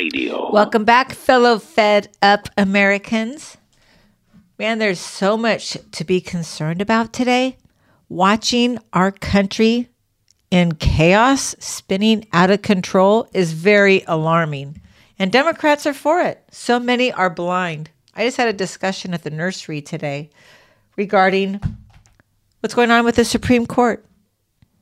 Radio. Welcome back, fellow fed up Americans. Man, there's so much to be concerned about today. Watching our country in chaos, spinning out of control, is very alarming. And Democrats are for it. So many are blind. I just had a discussion at the nursery today regarding what's going on with the Supreme Court.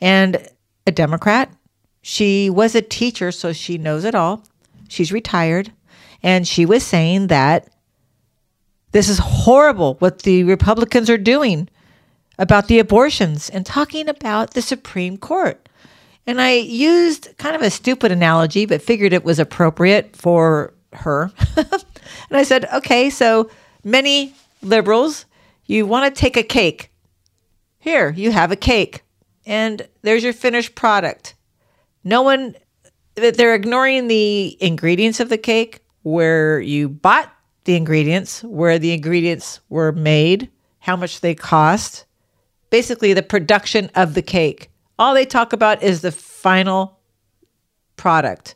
And a Democrat, she was a teacher, so she knows it all. She's retired. And she was saying that this is horrible what the Republicans are doing about the abortions and talking about the Supreme Court. And I used kind of a stupid analogy, but figured it was appropriate for her. and I said, okay, so many liberals, you want to take a cake. Here, you have a cake, and there's your finished product. No one, they're ignoring the ingredients of the cake, where you bought the ingredients, where the ingredients were made, how much they cost, basically the production of the cake. All they talk about is the final product.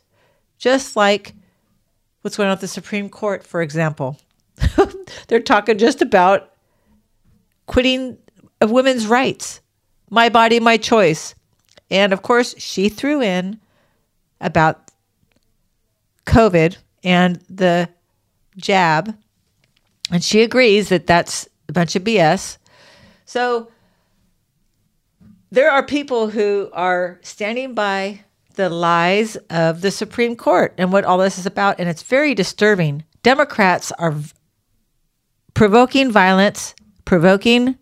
Just like what's going on at the Supreme Court, for example. They're talking just about quitting of women's rights, my body, my choice. And of course, she threw in about COVID and the jab. And she agrees that that's a bunch of BS. So there are people who are standing by the lies of the Supreme Court and what all this is about. And it's very disturbing. Democrats are v- provoking violence, provoking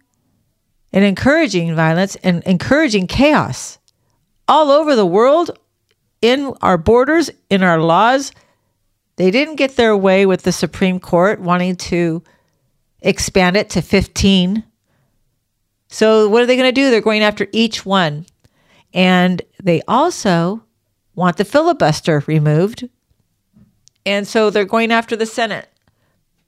and encouraging violence and encouraging chaos all over the world, in our borders, in our laws. They didn't get their way with the Supreme Court wanting to expand it to 15 so, what are they going to do? They're going after each one. And they also want the filibuster removed. And so they're going after the Senate.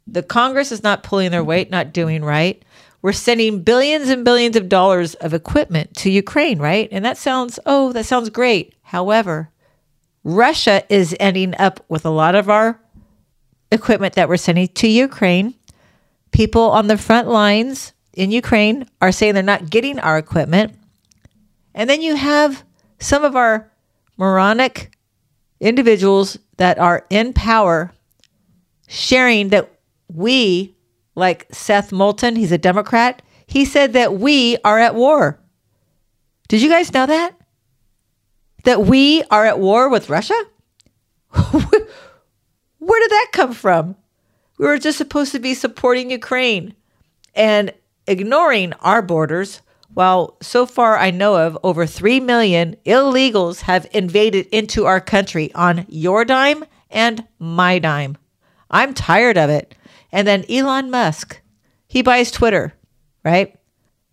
The Congress is not pulling their weight, not doing right. We're sending billions and billions of dollars of equipment to Ukraine, right? And that sounds, oh, that sounds great. However, Russia is ending up with a lot of our equipment that we're sending to Ukraine. People on the front lines in Ukraine are saying they're not getting our equipment. And then you have some of our moronic individuals that are in power sharing that we, like Seth Moulton, he's a Democrat, he said that we are at war. Did you guys know that? That we are at war with Russia? Where did that come from? We were just supposed to be supporting Ukraine. And ignoring our borders, while so far I know of over 3 million illegals have invaded into our country on your dime and my dime. I'm tired of it. And then Elon Musk, he buys Twitter, right?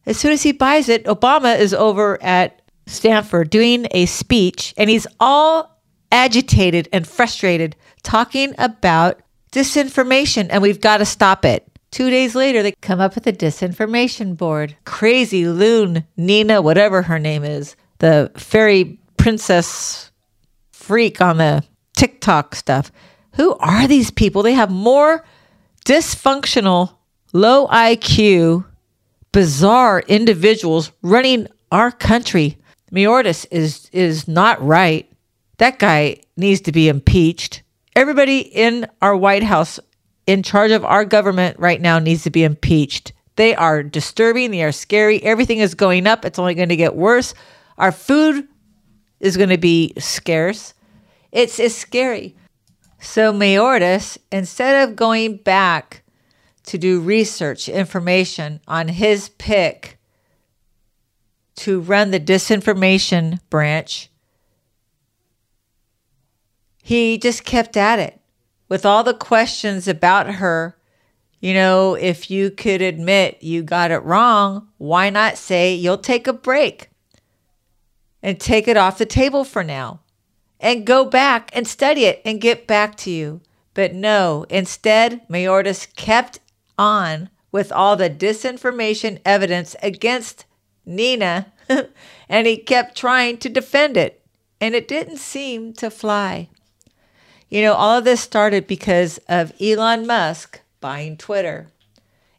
As soon as he buys it, Obama is over at Stanford doing a speech and he's all agitated and frustrated talking about disinformation and we've got to stop it. Two days later, they come up with a disinformation board. Crazy loon, Nina, whatever her name is, the fairy princess freak on the TikTok stuff. Who are these people? They have more dysfunctional, low IQ, bizarre individuals running our country. Mayorkas is is not right. That guy needs to be impeached. Everybody in our White House in charge of our government right now needs to be impeached. They are disturbing, they are scary. Everything is going up. It's only going to get worse. Our food is going to be scarce. It's, it's scary. So, Mayorkas, instead of going back to do research, information on his pick to run the disinformation branch, he just kept at it with all the questions about her, you know, if you could admit you got it wrong, why not say you'll take a break and take it off the table for now and go back and study it and get back to you? But no, instead, Mayorkas kept on with all the disinformation evidence against Nina and he kept trying to defend it, and it didn't seem to fly. You know, all of this started because of Elon Musk buying Twitter.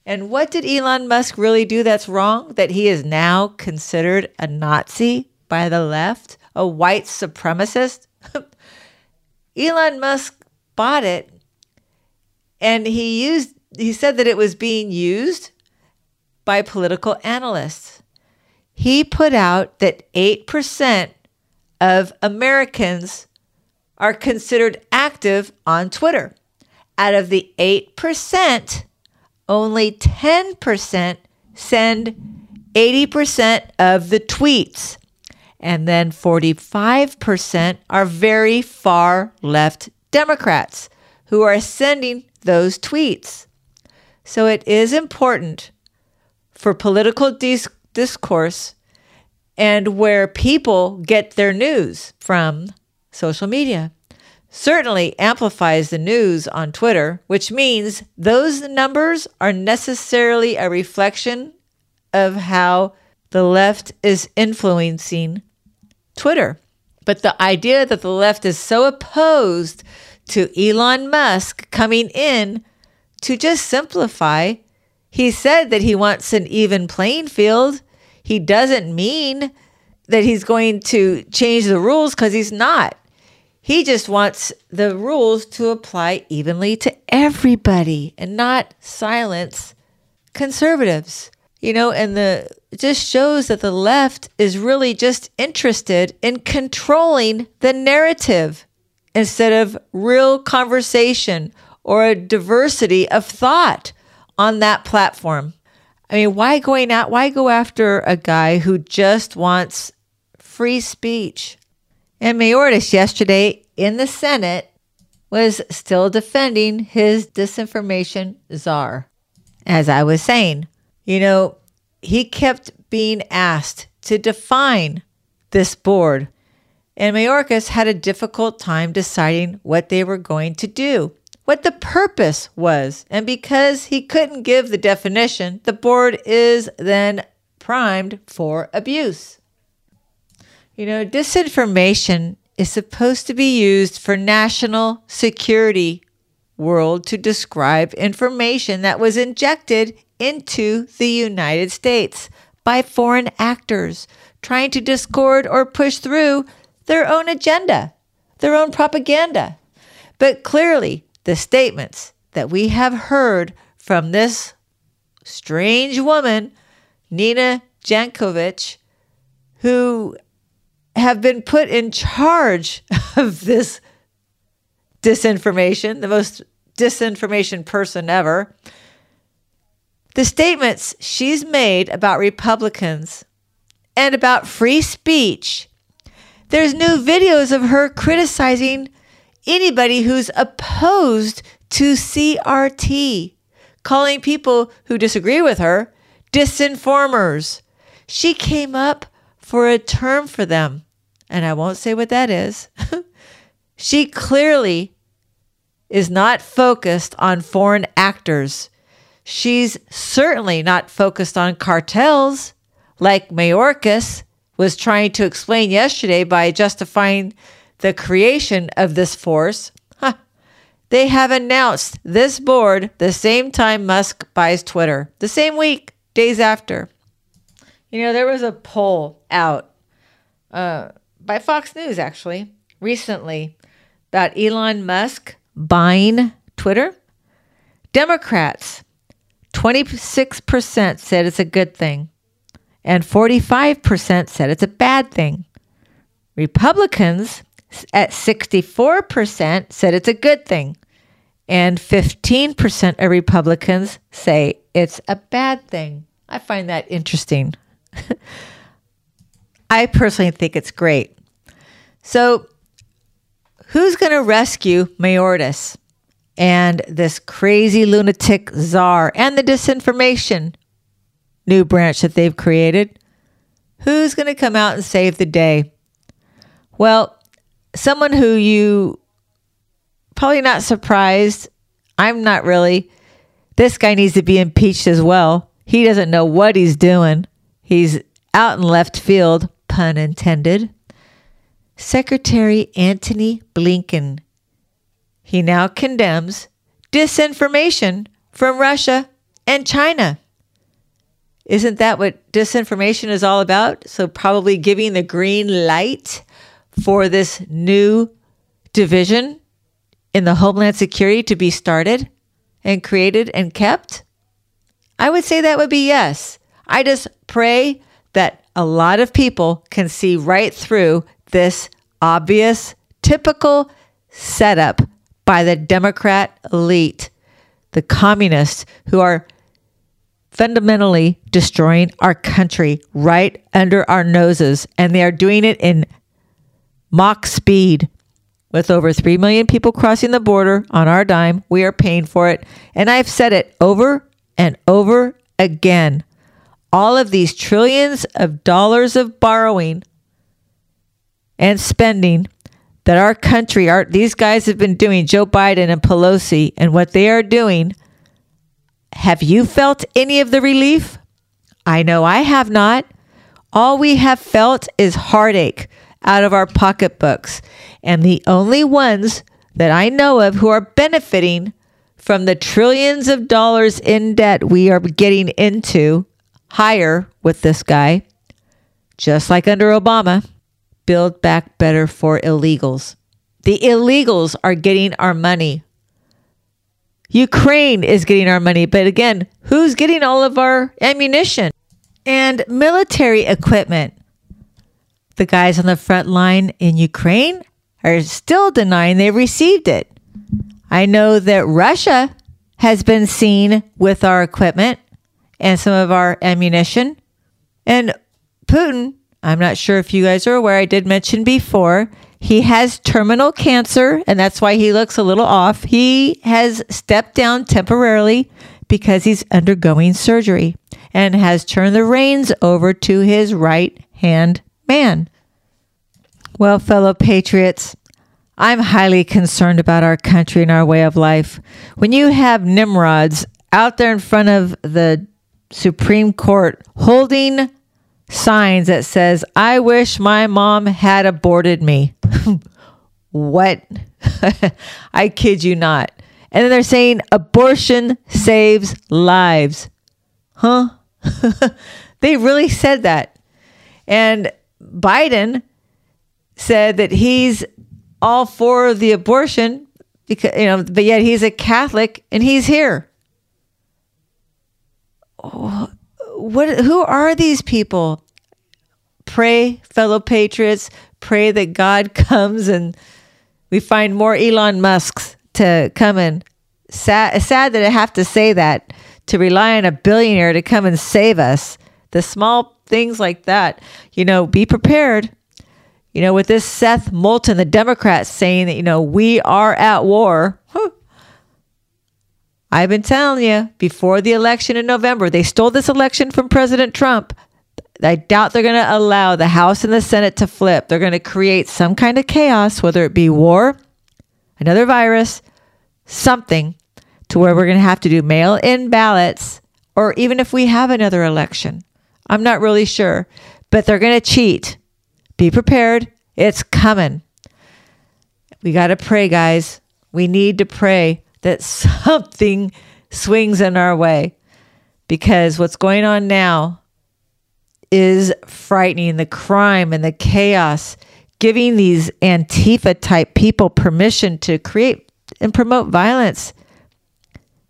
And what did Elon Musk really do that's wrong? That he is now considered a Nazi by the left, a white supremacist? Elon Musk bought it and he used he said that it was being used by political analysts. He put out that 8% of Americans are considered active on Twitter. Out of the 8%, only 10% send 80% of the tweets. And then 45% are very far left Democrats who are sending those tweets. So it is important for political dis- discourse and where people get their news from social media. Certainly amplifies the news on Twitter, which means those numbers are necessarily a reflection of how the left is influencing Twitter. But the idea that the left is so opposed to Elon Musk coming in to just simplify, he said that he wants an even playing field he doesn't mean that he's going to change the rules because he's not. He just wants the rules to apply evenly to everybody and not silence conservatives. You know, and the just shows that the left is really just interested in controlling the narrative instead of real conversation or a diversity of thought on that platform. I mean, why going out? Why go after a guy who just wants free speech? And Mayorkas yesterday in the Senate was still defending his disinformation czar. As I was saying, you know, he kept being asked to define this board, and Mayorkas had a difficult time deciding what they were going to do what the purpose was. And because he couldn't give the definition, the board is then primed for abuse. You know, disinformation is supposed to be used for national security world to describe information that was injected into the United States by foreign actors trying to discord or push through their own agenda, their own propaganda. But clearly, the statements that we have heard from this strange woman, Nina Jankowicz, who have been put in charge of this disinformation, the most disinformation person ever. The statements she's made about Republicans and about free speech. There's new videos of her criticizing anybody who's opposed to CRT, calling people who disagree with her disinformers. She came up for a term for them, and I won't say what that is. she clearly is not focused on foreign actors. She's certainly not focused on cartels like Mayorkas was trying to explain yesterday by justifying the creation of this force, huh, they have announced this board the same time Musk buys Twitter, the same week, days after. You know, there was a poll out uh, by Fox News actually recently about Elon Musk buying Twitter. Democrats, 26% said it's a good thing, and 45% said it's a bad thing. Republicans, at 64% said it's a good thing. And 15% of Republicans say it's a bad thing. I find that interesting. I personally think it's great. So, who's going to rescue Mayorkas and this crazy lunatic czar and the disinformation new branch that they've created? Who's going to come out and save the day? Well, someone who you probably not surprised. I'm not really. This guy needs to be impeached as well. He doesn't know what he's doing. He's out in left field, pun intended. Secretary Antony Blinken he now condemns disinformation from Russia and China. Isn't that what disinformation is all about? So, probably giving the green light for this new division in the Homeland Security to be started and created and kept? I would say that would be yes. I just pray that a lot of people can see right through this obvious, typical setup by the Democrat elite, the communists who are fundamentally destroying our country right under our noses. And they are doing it in Mach speed. With over 3 million people crossing the border on our dime, we are paying for it. And I've said it over and over again. All of these trillions of dollars of borrowing and spending that our country, our, these guys have been doing, Joe Biden and Pelosi, and what they are doing. Have you felt any of the relief? I know I have not. All we have felt is heartache out of our pocketbooks. And the only ones that I know of who are benefiting from the trillions of dollars in debt we are getting into higher with this guy, just like under Obama, build back better for illegals. The illegals are getting our money. Ukraine is getting our money, but again, who's getting all of our ammunition and military equipment? The guys on the front line in Ukraine are still denying they received it. I know that Russia has been seen with our equipment and some of our ammunition. And Putin, I'm not sure if you guys are aware, I did mention before, he has terminal cancer, and that's why he looks a little off. He has stepped down temporarily because he's undergoing surgery and has turned the reins over to his right hand man. Well, fellow patriots, I'm highly concerned about our country and our way of life. When you have Nimrods out there in front of the Supreme Court holding signs that says, I wish my mom had aborted me. what? I kid you not. And then they're saying abortion saves lives. Huh? they really said that. And Biden said that he's all for the abortion because you know, but yet he's a Catholic and he's here. Oh, what? Who are these people? Pray, fellow patriots. Pray that God comes and we find more Elon Musk's to come and. Sad, sad that I have to say that to rely on a billionaire to come and save us. The small things like that, you know, be prepared you know, with this Seth Moulton, the Democrats saying that, you know, we are at war. I've been telling you before the election in November, they stole this election from President Trump. I doubt they're going to allow the House and the Senate to flip. They're going to create some kind of chaos, whether it be war, another virus, something to where we're going to have to do mail in ballots, or even if we have another election. I'm not really sure, but they're going to cheat. Be prepared. It's coming. We got to pray, guys. We need to pray that something swings in our way because what's going on now is frightening the crime and the chaos, giving these Antifa type people permission to create and promote violence.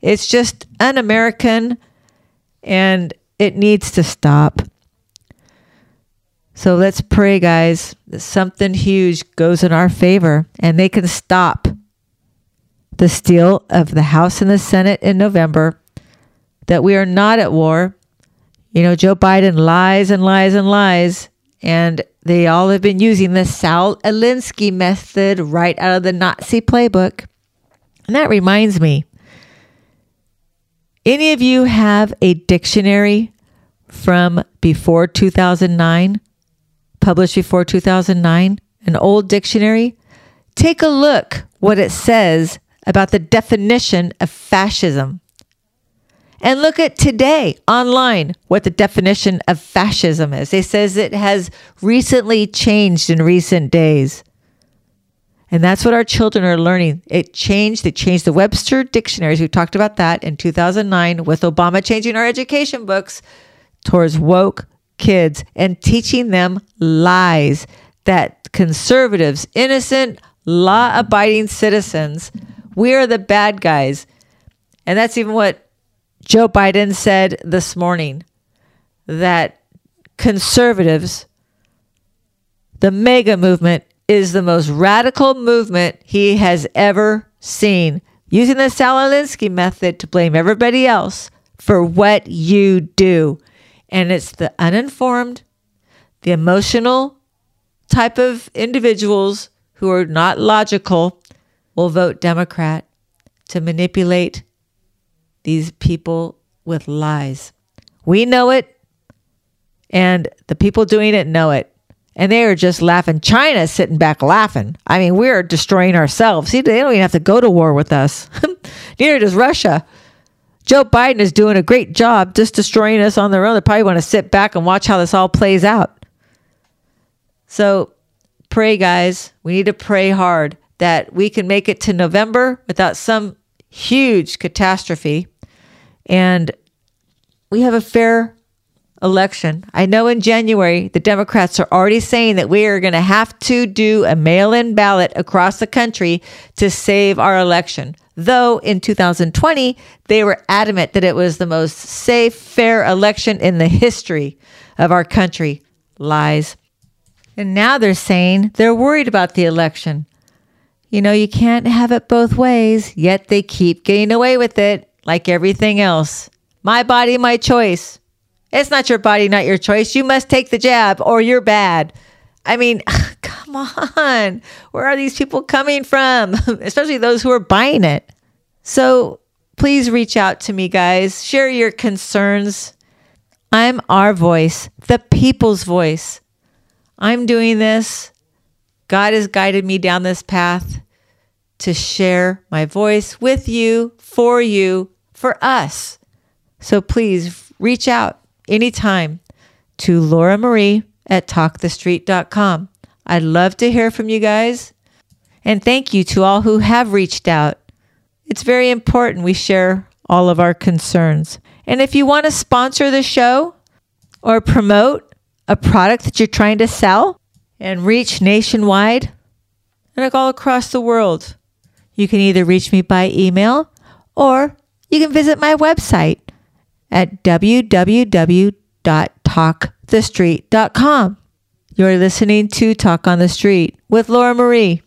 It's just un American and it needs to stop. So let's pray, guys, that something huge goes in our favor and they can stop the steal of the House and the Senate in November, that we are not at war. You know, Joe Biden lies and lies and lies, and they all have been using the Saul Alinsky method right out of the Nazi playbook. And that reminds me any of you have a dictionary from before 2009? published before 2009, an old dictionary, take a look what it says about the definition of fascism. And look at today online what the definition of fascism is. It says it has recently changed in recent days. And that's what our children are learning. It changed, they changed the Webster dictionaries. We talked about that in 2009 with Obama changing our education books towards woke kids and teaching them lies that conservatives, innocent, law abiding citizens, we are the bad guys. And that's even what Joe Biden said this morning that conservatives, the MAGA movement, is the most radical movement he has ever seen, using the Saul Alinsky method to blame everybody else for what you do. And it's the uninformed, the emotional type of individuals who are not logical will vote Democrat to manipulate these people with lies. We know it, and the people doing it know it. And they are just laughing. China's sitting back laughing. I mean, we're destroying ourselves. See, they don't even have to go to war with us. Neither does Russia. Joe Biden is doing a great job just destroying us on their own. They probably want to sit back and watch how this all plays out. So pray, guys. We need to pray hard that we can make it to November without some huge catastrophe. And we have a fair election. I know in January, the Democrats are already saying that we are going to have to do a mail in ballot across the country to save our election. Though in 2020, they were adamant that it was the most safe, fair election in the history of our country. Lies. And now they're saying they're worried about the election. You know, you can't have it both ways, yet they keep getting away with it like everything else. My body, my choice. It's not your body, not your choice. You must take the jab or you're bad. I mean, come on. Where are these people coming from? Especially those who are buying it. So please reach out to me, guys. Share your concerns. I'm our voice, the people's voice. I'm doing this. God has guided me down this path to share my voice with you, for you, for us. So please reach out anytime to Laura Marie at talkthestreet.com. I'd love to hear from you guys. And thank you to all who have reached out. It's very important we share all of our concerns. And if you want to sponsor the show or promote a product that you're trying to sell and reach nationwide and like all across the world, you can either reach me by email or you can visit my website at www.talkthestreet.com. You're listening to Talk on the Street with Laura Marie.